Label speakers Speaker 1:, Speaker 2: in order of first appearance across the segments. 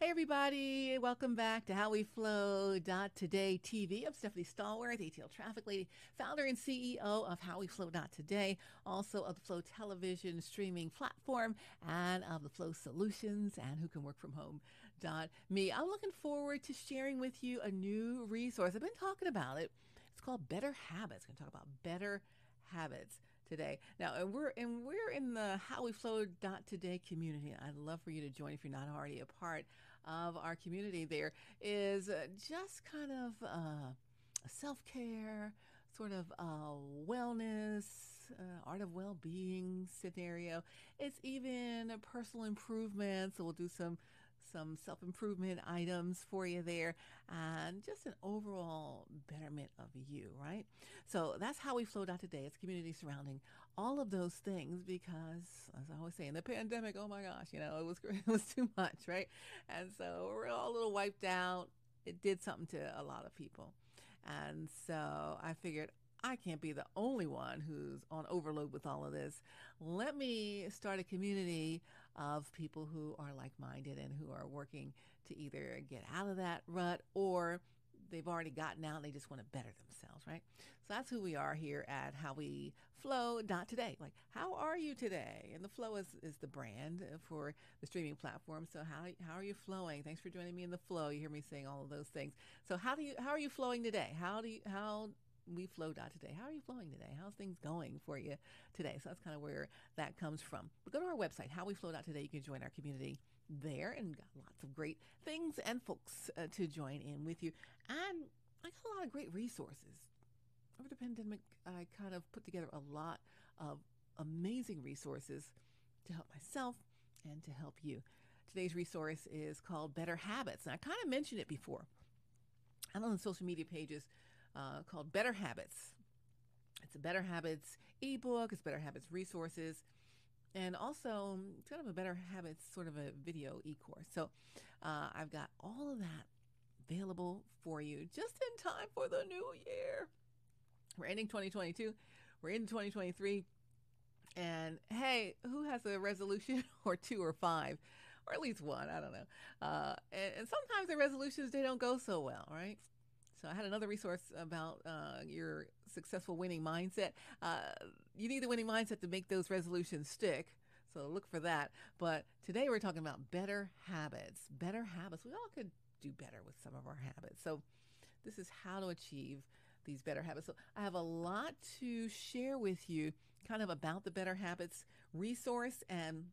Speaker 1: Hey, everybody. Welcome back to How We Flow Today TV. I'm Stephanie Stallworth, ATL Traffic Lady, founder and CEO of How We Flow Today, also of the Flow Television streaming platform and of the Flow Solutions and Who Can Work From Home. Me. I'm looking forward to sharing with you a new resource. I've been talking about it. It's called Better Habits. I'm going to talk about better habits today. Now, and we're and we're in the How We Flow Today community. I'd love for you to join if you're not already a part of our community. There is uh, just kind of uh, self care, sort of a wellness, uh, art of well being scenario. It's even personal improvement. So we'll do some some self improvement items for you there, and just an overall betterment of you, right? So that's how we flow dot today. It's community surrounding all of those things because, as I always say, in the pandemic, oh my gosh, you know, it was it was too much, right? And so we're all a little wiped out. It did something to a lot of people, and so I figured I can't be the only one who's on overload with all of this. Let me start a community of people who are like minded and who are working to either get out of that rut or they've already gotten out and they just want to better themselves, right? So that's who we are here at How We Flow Not today. Like, how are you today? And the flow is, is the brand for the streaming platform. So how how are you flowing? Thanks for joining me in the flow. You hear me saying all of those things. So how do you how are you flowing today? How do you how we flow out today. How are you flowing today? How's things going for you today? So that's kind of where that comes from. But go to our website, How We Flow Dot Today. You can join our community there and got lots of great things and folks uh, to join in with you. And I got a lot of great resources. Over the pandemic, I kind of put together a lot of amazing resources to help myself and to help you. Today's resource is called Better Habits. And I kind of mentioned it before. I'm on the social media pages uh, called Better Habits. It's a Better Habits ebook, it's Better Habits resources, and also it's kind of a Better Habits sort of a video e course. So uh, I've got all of that available for you just in time for the new year. We're ending 2022, we're in 2023. And hey, who has a resolution or two or five, or at least one? I don't know. Uh, and, and sometimes the resolutions they don't go so well, right? So I had another resource about uh, your successful winning mindset. Uh, you need the winning mindset to make those resolutions stick. So look for that. But today we're talking about better habits. Better habits. We all could do better with some of our habits. So this is how to achieve these better habits. So I have a lot to share with you kind of about the better habits resource and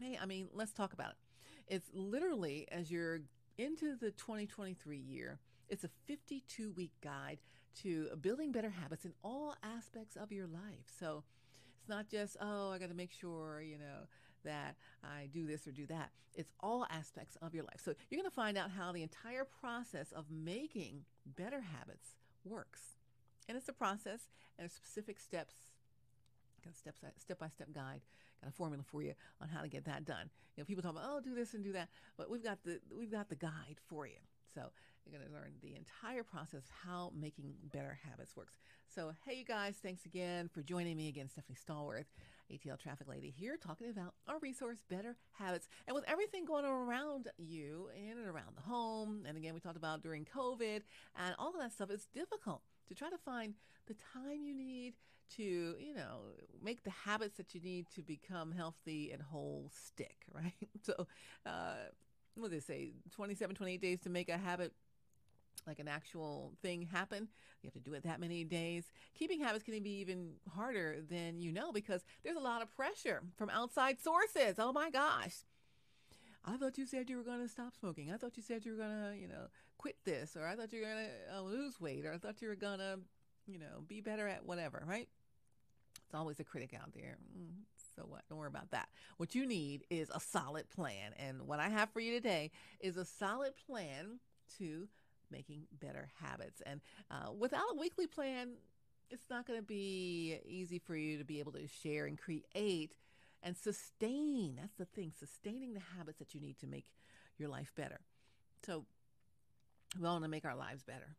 Speaker 1: hey, I mean, let's talk about it. It's literally as you're into the 2023 year, it's a 52 week guide to building better habits in all aspects of your life. So it's not just, oh, I got to make sure, you know, that I do this or do that. It's all aspects of your life. So you're going to find out how the entire process of making better habits works. And it's a process and specific steps got a step step by step guide, got a formula for you on how to get that done. You know, people talk about oh, do this and do that, but we've got the we've got the guide for you. So you're going to learn the entire process how making better habits works. So hey, you guys, thanks again for joining me again, Stephanie Stallworth, ATL Traffic Lady here, talking about our resource, Better Habits, and with everything going on around you in and around the home, and again we talked about during COVID and all of that stuff. It's difficult to try to find the time you need to, you know, make the habits that you need to become healthy and whole stick, right? So, uh, what do they say, 27, 28 days to make a habit like an actual thing happen. You have to do it that many days. Keeping habits can be even harder than you know because there's a lot of pressure from outside sources. Oh my gosh. I thought you said you were going to stop smoking. I thought you said you were going to, you know, quit this, or I thought you were going to uh, lose weight, or I thought you were going to, you know, be better at whatever, right? It's always a critic out there. Mm, so what? Don't worry about that. What you need is a solid plan. And what I have for you today is a solid plan to making better habits. And uh, without a weekly plan, it's not going to be easy for you to be able to share and create and sustain. That's the thing, sustaining the habits that you need to make your life better. So, we all want to make our lives better.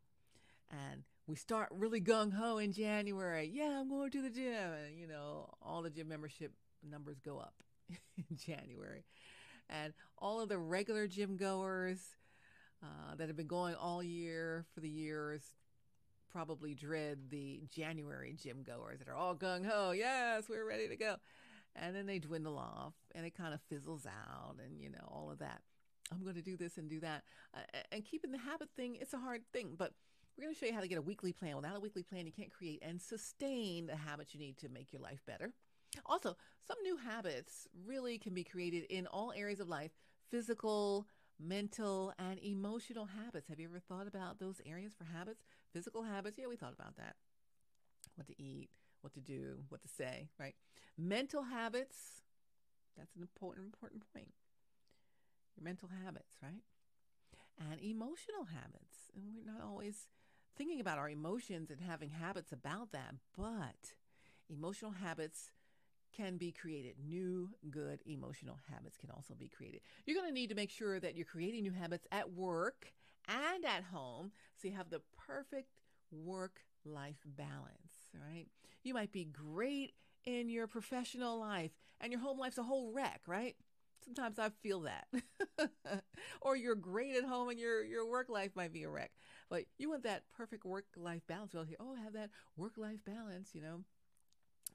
Speaker 1: And we start really gung ho in January. Yeah, I'm going to the gym. And, you know, all the gym membership numbers go up in January. And all of the regular gym goers uh, that have been going all year for the years probably dread the January gym goers that are all gung ho. Yes, we're ready to go. And then they dwindle off and it kind of fizzles out and, you know, all of that. I'm going to do this and do that. Uh, and keeping the habit thing, it's a hard thing, but we're going to show you how to get a weekly plan. Without a weekly plan, you can't create and sustain the habits you need to make your life better. Also, some new habits really can be created in all areas of life physical, mental, and emotional habits. Have you ever thought about those areas for habits? Physical habits, yeah, we thought about that. What to eat, what to do, what to say, right? Mental habits, that's an important, important point. Your mental habits, right? And emotional habits. And we're not always thinking about our emotions and having habits about that, but emotional habits can be created. New, good emotional habits can also be created. You're going to need to make sure that you're creating new habits at work and at home so you have the perfect work life balance, right? You might be great in your professional life and your home life's a whole wreck, right? Sometimes I feel that. or you're great at home and your your work life might be a wreck. But you want that perfect work life balance. Well, oh, have that work life balance, you know.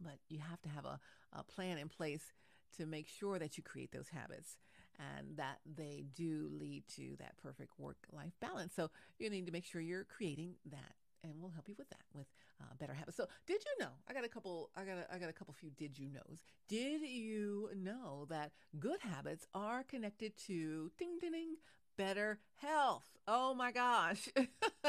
Speaker 1: But you have to have a, a plan in place to make sure that you create those habits and that they do lead to that perfect work life balance. So you need to make sure you're creating that and we'll help you with that with uh, better habits. So, did you know? I got a couple. I got. A, I got a couple few. Did you knows? Did you know that good habits are connected to ding ding ding better health? Oh my gosh!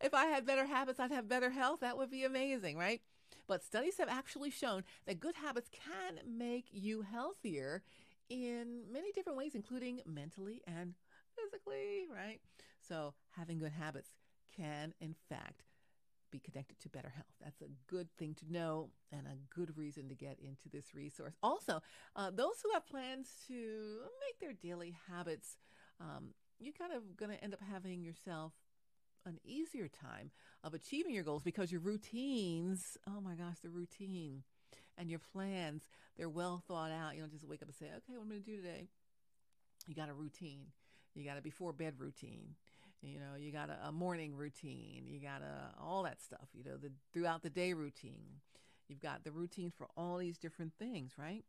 Speaker 1: if I had better habits, I'd have better health. That would be amazing, right? But studies have actually shown that good habits can make you healthier in many different ways, including mentally and physically, right? So, having good habits can, in fact, be connected to better health. That's a good thing to know and a good reason to get into this resource. Also, uh, those who have plans to make their daily habits, um, you're kind of going to end up having yourself an easier time of achieving your goals because your routines, oh my gosh, the routine and your plans, they're well thought out. You don't just wake up and say, okay, what am I going to do today? You got a routine. You got a before bed routine. You know, you got a, a morning routine. You got a, all that stuff, you know, the throughout the day routine. You've got the routine for all these different things, right?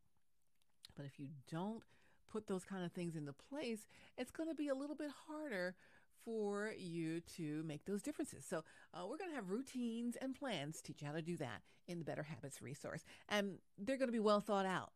Speaker 1: But if you don't put those kind of things into place, it's going to be a little bit harder for you to make those differences. So, uh, we're going to have routines and plans teach you how to do that in the Better Habits resource. And they're going to be well thought out.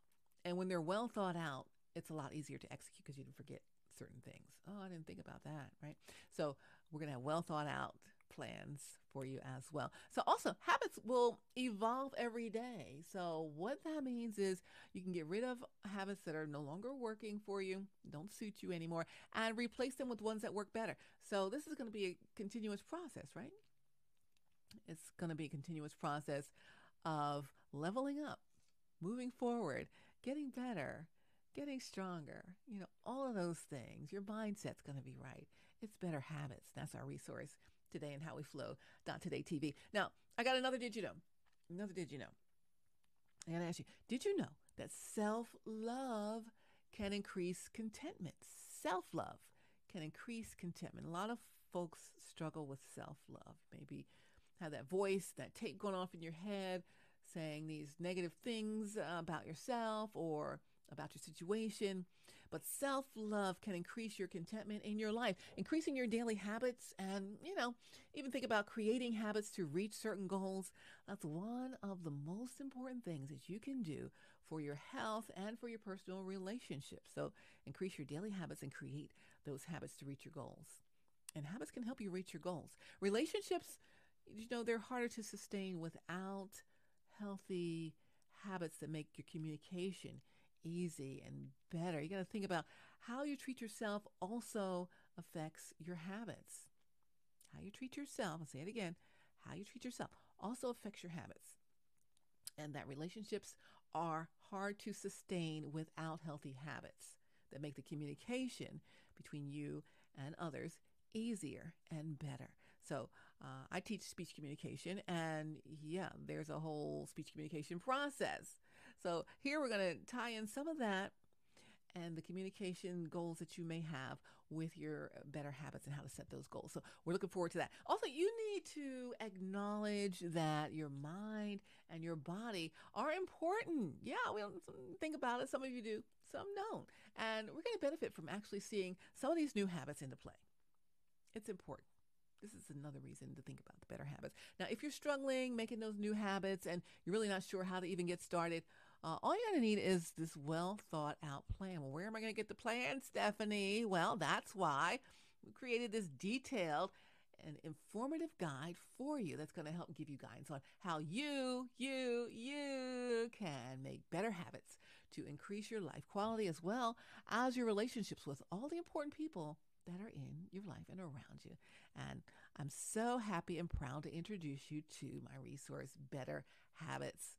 Speaker 1: And when they're well thought out, it's a lot easier to execute because you don't forget certain things. Oh, I didn't think about that, right? So, we're going to have well thought out plans for you as well. So also habits will evolve every day. So what that means is you can get rid of habits that are no longer working for you, don't suit you anymore, and replace them with ones that work better. So this is going to be a continuous process, right? It's going to be a continuous process of leveling up, moving forward, getting better, getting stronger, you know, all of those things. Your mindset's going to be right. It's better habits. That's our resource today and how we flow. Today TV. Now, I got another did you know? Another did you know? I gotta ask you, did you know that self love can increase contentment? Self love can increase contentment. A lot of folks struggle with self love. Maybe have that voice, that tape going off in your head saying these negative things uh, about yourself or about your situation. But self love can increase your contentment in your life, increasing your daily habits, and, you know, even think about creating habits to reach certain goals. That's one of the most important things that you can do for your health and for your personal relationships. So increase your daily habits and create those habits to reach your goals. And habits can help you reach your goals. Relationships, you know, they're harder to sustain without healthy habits that make your communication easy and better. You got to think about how you treat yourself also affects your habits. How you treat yourself, I'll say it again, how you treat yourself also affects your habits. And that relationships are hard to sustain without healthy habits that make the communication between you and others easier and better. So uh, I teach speech communication, and yeah, there's a whole speech communication process. So here we're going to tie in some of that and the communication goals that you may have with your better habits and how to set those goals. So we're looking forward to that. Also, you need to acknowledge that your mind and your body are important. Yeah, we don't think about it. Some of you do, some don't. And we're going to benefit from actually seeing some of these new habits into play. It's important. This is another reason to think about the better habits. Now, if you're struggling making those new habits and you're really not sure how to even get started, uh, all you're going to need is this well thought out plan. Well, where am I going to get the plan, Stephanie? Well, that's why we created this detailed and informative guide for you that's going to help give you guidance on how you, you, you can make better habits to increase your life quality as well as your relationships with all the important people that are in your life and around you. And I'm so happy and proud to introduce you to my resource, Better Habits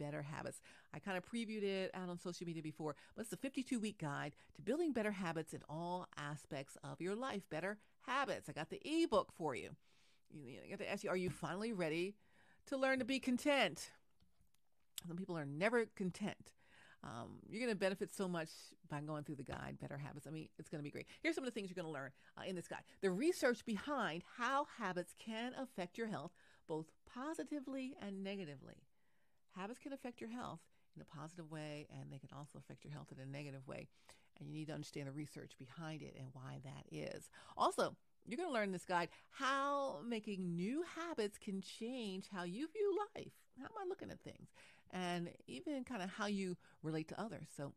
Speaker 1: better habits. I kind of previewed it out on social media before, but it's a 52 week guide to building better habits in all aspects of your life. Better habits. I got the ebook for you. I got to ask you, are you finally ready to learn to be content? Some people are never content. Um, you're going to benefit so much by going through the guide, Better Habits. I mean, it's going to be great. Here's some of the things you're going to learn uh, in this guide the research behind how habits can affect your health, both positively and negatively habits can affect your health in a positive way and they can also affect your health in a negative way. And you need to understand the research behind it and why that is. Also, you're going to learn this guide how making new habits can change how you view life. How am I looking at things? And even kind of how you relate to others. So,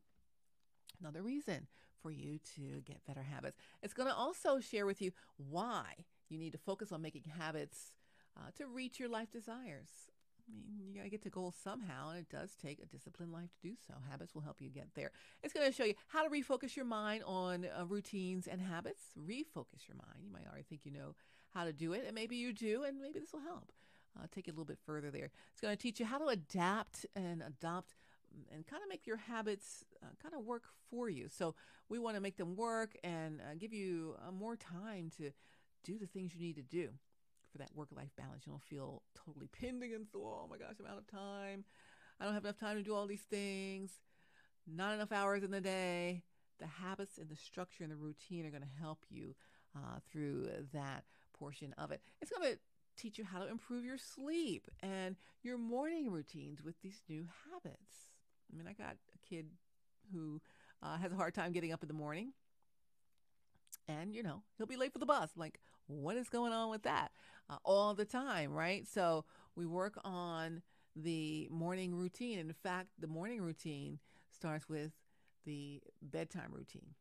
Speaker 1: another reason for you to get better habits. It's going to also share with you why you need to focus on making habits uh, to reach your life desires. I mean, you got to get to goals somehow, and it does take a disciplined life to do so. Habits will help you get there. It's going to show you how to refocus your mind on uh, routines and habits. Refocus your mind. You might already think you know how to do it, and maybe you do, and maybe this will help. Uh, take it a little bit further there. It's going to teach you how to adapt and adopt mm, and kind of make your habits uh, kind of work for you. So we want to make them work and uh, give you uh, more time to do the things you need to do for that work life balance. You don't feel totally pinned against the wall. Oh my gosh, I'm out of time. I don't have enough time to do all these things. Not enough hours in the day. The habits and the structure and the routine are going to help you uh, through that portion of it. It's going to teach you how to improve your sleep and your morning routines with these new habits. I mean, I got a kid who uh, has a hard time getting up in the morning. And, you know, he'll be late for the bus. Like, what is going on with that? uh, all the time, right? So we work on the morning routine. In fact, the morning routine starts with the bedtime routine.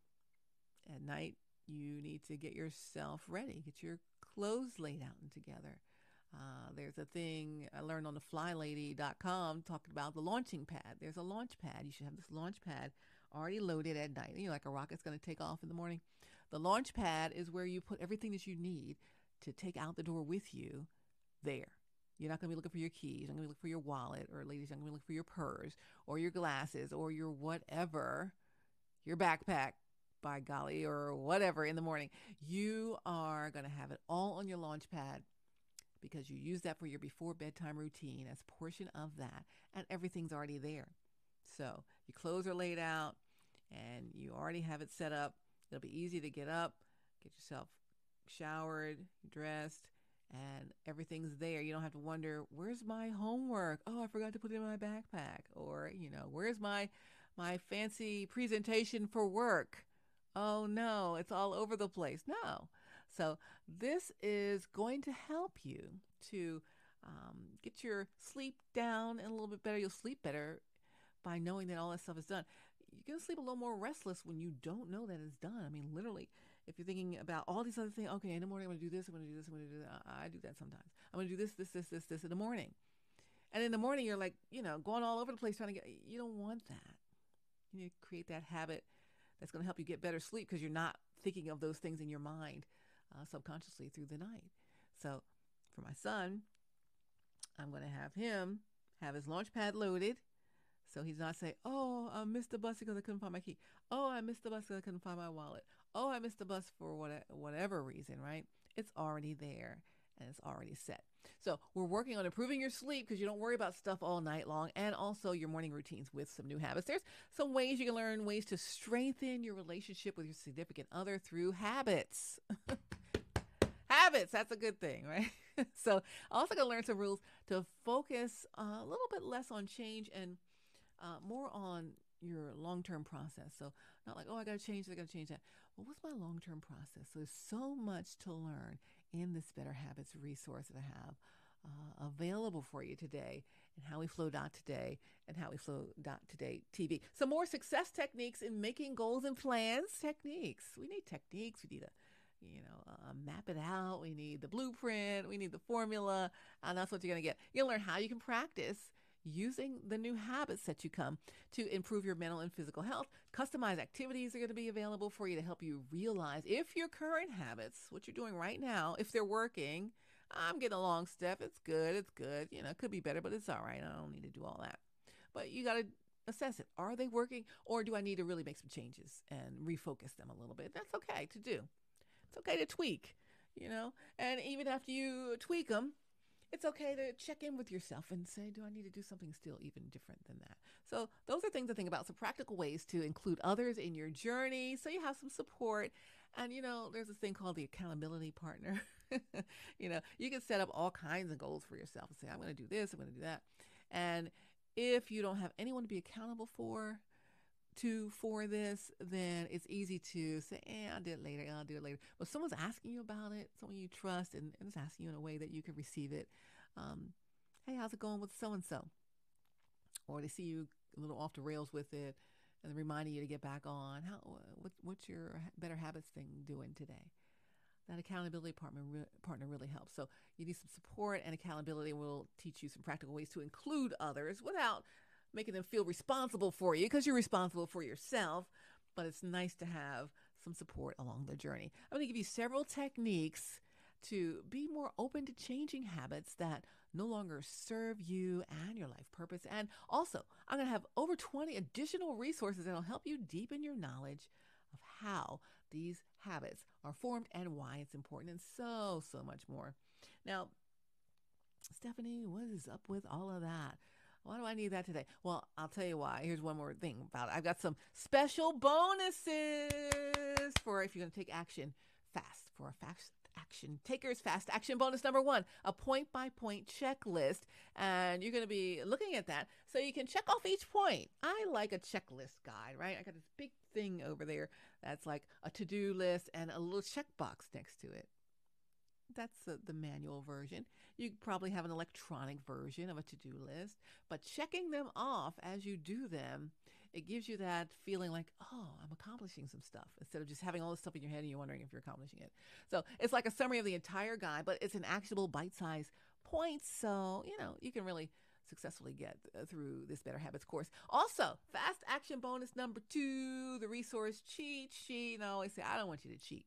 Speaker 1: At night, you need to get yourself ready, get your clothes laid out and together. Uh, there's a thing I learned on the flylady.com talking about the launching pad. There's a launch pad. You should have this launch pad already loaded at night. You know, like a rocket's going to take off in the morning. The launch pad is where you put everything that you need to take out the door with you there. You're not going to be looking for your keys. You're going to be looking for your wallet, or ladies, you're going to be looking for your purse, or your glasses, or your whatever, your backpack, by golly, or whatever in the morning. You are going to have it all on your launch pad because you use that for your before bedtime routine as portion of that, and everything's already there. So your clothes are laid out, and you already have it set up. It'll be easy to get up, get yourself showered, dressed, and everything's there. You don't have to wonder, where's my homework? Oh, I forgot to put it in my backpack. Or, you know, where's my my fancy presentation for work? Oh no, it's all over the place. No. So this is going to help you to um, get your sleep down and a little bit better. You'll sleep better by knowing that all that stuff is done. You're going to sleep a little more restless when you don't know that it's done. I mean, literally, if you're thinking about all these other things, okay, in the morning I'm going to do this, I'm going to do this, I'm going to do that. I, do that sometimes. I'm going to do this, this, this, this, this in the morning. And in the morning, you're like, you know, going all over the place trying to get, you don't want that. You need to create that habit that's going to help you get better sleep because you're not thinking of those things in your mind uh, subconsciously through the night. So for my son, I'm going to have him have his launch pad loaded. So he's not saying, oh, uh, I missed the bus because I couldn't find my key. Oh, I missed the bus because I couldn't find my wallet oh, I missed the bus for what, whatever reason, right? It's already there. and it's already set. So we're working on improving your sleep because you don't worry about stuff all night long and also your morning routines with some new habits. There's some ways you can learn ways to strengthen your relationship with your significant other through habits. habits, that's a good thing, right? so also to learn some rules to focus a little bit less on change and uh, more on your long-term process. So not like, oh, I got to change, I got to change that. Well, what's my long-term process? So there's so much to learn in this Better Habits resource that I have uh, available for you today and how we flow dot today and how we flow dot today TV. Some more success techniques in making goals and plans. Techniques. We need techniques. We need a you know, uh, map it out. We need the blueprint. We need the formula. And that's what you're going to get. You'll learn how you can practice using the new habits that you come to improve your mental and physical health. Customized activities are going to be available for you to help you realize if your current habits, what you're doing right now, if they're working, I'm getting along, Steph. It's good. It's good. You know, it could be better, but it's all right. I don't need to do all that. But you got to assess it. Are they working or do I need to really make some changes and refocus them a little bit? That's okay to do. It's okay to tweak, you know, and even after you tweak them, it's okay to check in with yourself and say, do I need to do something still even different than that? So, those are things to think about. Some practical ways to include others in your journey so you have some support. And, you know, there's this thing called the accountability partner. you know, you can set up all kinds of goals for yourself and say, I'm going to do this, I'm going to do that. And if you don't have anyone to be accountable for, to for this, then it's easy to say, eh, I'll do it later, I'll do it later. But someone's asking you about it, someone you trust, and, and is asking you in a way that you can receive it. Um, hey, how's it going with so and so? Or they see you a little off the rails with it and they're reminding you to get back on. How what, what's your better habits thing doing today? That accountability partner partner really helps. So you need some support and accountability. will teach you some practical ways to include others without making them feel responsible for you because you're responsible for yourself. But it's nice to have some support along the journey. I'm going to give you several techniques to be more open to changing habits that no longer serve you and your life purpose. And also, I'm going to have over 20 additional resources that will help you deepen your knowledge of how these habits are formed and why it's important, and so, so much more. Now, Stephanie, what is up with all of that? Why do I need that today? Well, I'll tell you why. Here's one more thing about it. I've got some special bonuses for if you're going to take action fast for a fast action takers fast action bonus number one a point by point checklist and you're going to be looking at that so you can check off each point i like a checklist guide right i got this big thing over there that's like a to-do list and a little checkbox next to it that's the, the manual version. You probably have an electronic version of a to do list, but checking them off as you do them, it gives you that feeling like, oh, I'm accomplishing some stuff instead of just having all this stuff in your head and you're wondering if you're accomplishing it. So it's like a summary of the entire guide, but it's an actionable bite sized points. So, you know, you can really successfully get uh, through this Better Habits course. Also, fast action bonus number two, the resource cheat sheet. And I always say, I don't want you to cheat.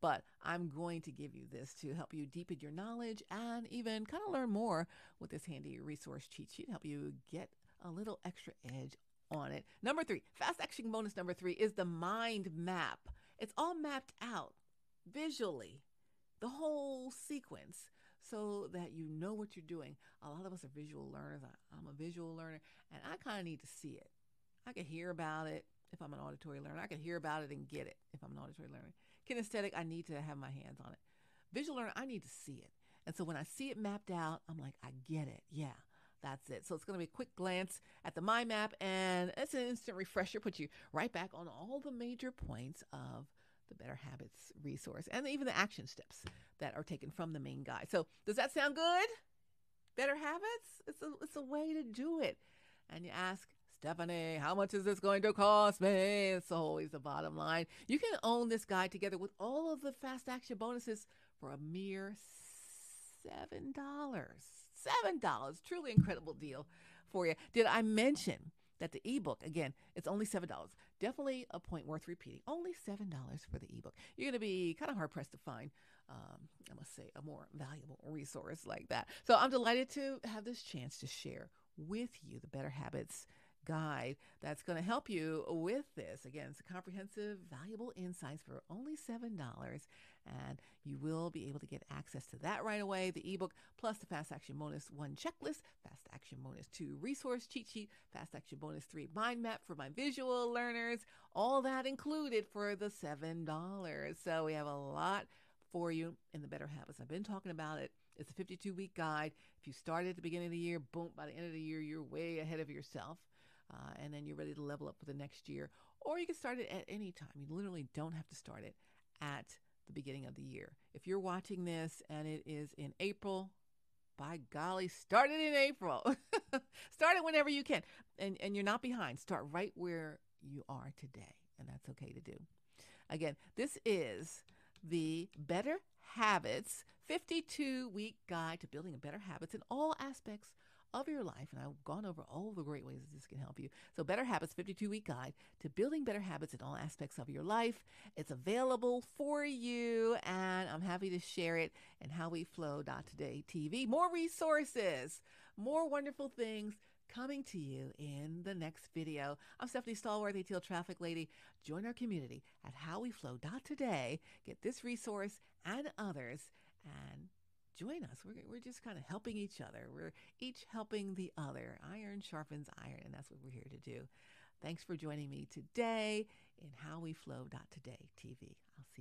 Speaker 1: But I'm going to give you this to help you deepen your knowledge and even kind of learn more with this handy resource cheat sheet, help you get a little extra edge on it. Number three, fast action bonus number three is the mind map. It's all mapped out visually, the whole sequence, so that you know what you're doing. A lot of us are visual learners. I'm a visual learner, and I kind of need to see it. I can hear about it if I'm an auditory learner. I can hear about it and get it if I'm an auditory learner. Kinesthetic, I need to have my hands on it. Visual learner, I need to see it. And so when I see it mapped out, I'm like, I get it. Yeah, that's it. So it's going to be a quick glance at the mind map, and it's an instant refresher, put you right back on all the major points of the Better Habits resource and even the action steps that are taken from the main guide. So does that sound good? Better Habits? It's a, it's a way to do it. And you ask, Stephanie, how much is this going to cost me? It's always the bottom line. You can own this guide together with all of the fast action bonuses for a mere $7. $7. Truly incredible deal for you. Did I mention that the ebook, again, it's only $7. Definitely a point worth repeating. Only $7 for the ebook. You're going to be kind of hard pressed to find, um, I must say, a more valuable resource like that. So I'm delighted to have this chance to share with you the Better Habits guide that's going to help you with this. Again, it's a comprehensive, valuable insights for only $7. And you will be able to get access to that right away the ebook, plus the Fast Action Bonus 1 checklist, Fast Action Bonus 2 resource cheat sheet, Fast Action Bonus 3 mind map for my visual learners, all that included for the $7. So we have a lot for you in the Better Habits. I've been talking about it. It's a 52 week guide. If you start at the beginning of the year, boom, by the end of the year, you're way ahead of yourself. Uh, and then you're ready to level up for the next year. Or you can start it at any time. You literally don't have to start it at the beginning of the year. If you're watching this and it is in April, by golly, start it in April. start it whenever you can. And, and you're not behind. Start right where you are today. And that's okay to do. Again, this is the Better Habits 52 week guide to building better habits in all aspects of your life. And I've gone over all the great ways that this can help you. So, Better Habits 52 week guide to building better habits in all aspects of your life. It's available for you, and I'm happy to share it in howweflow.today TV. More resources, more wonderful things coming to you in the next video. I'm Stephanie Stallworth, ATL Traffic Lady. Join our community at howweflow.today. Get this resource and others and join us. We're, we're just kind of helping each other. We're each helping the other. Iron sharpens iron, and that's what we're here to do. Thanks for joining me today in How We Flow. Today TV. I'll see.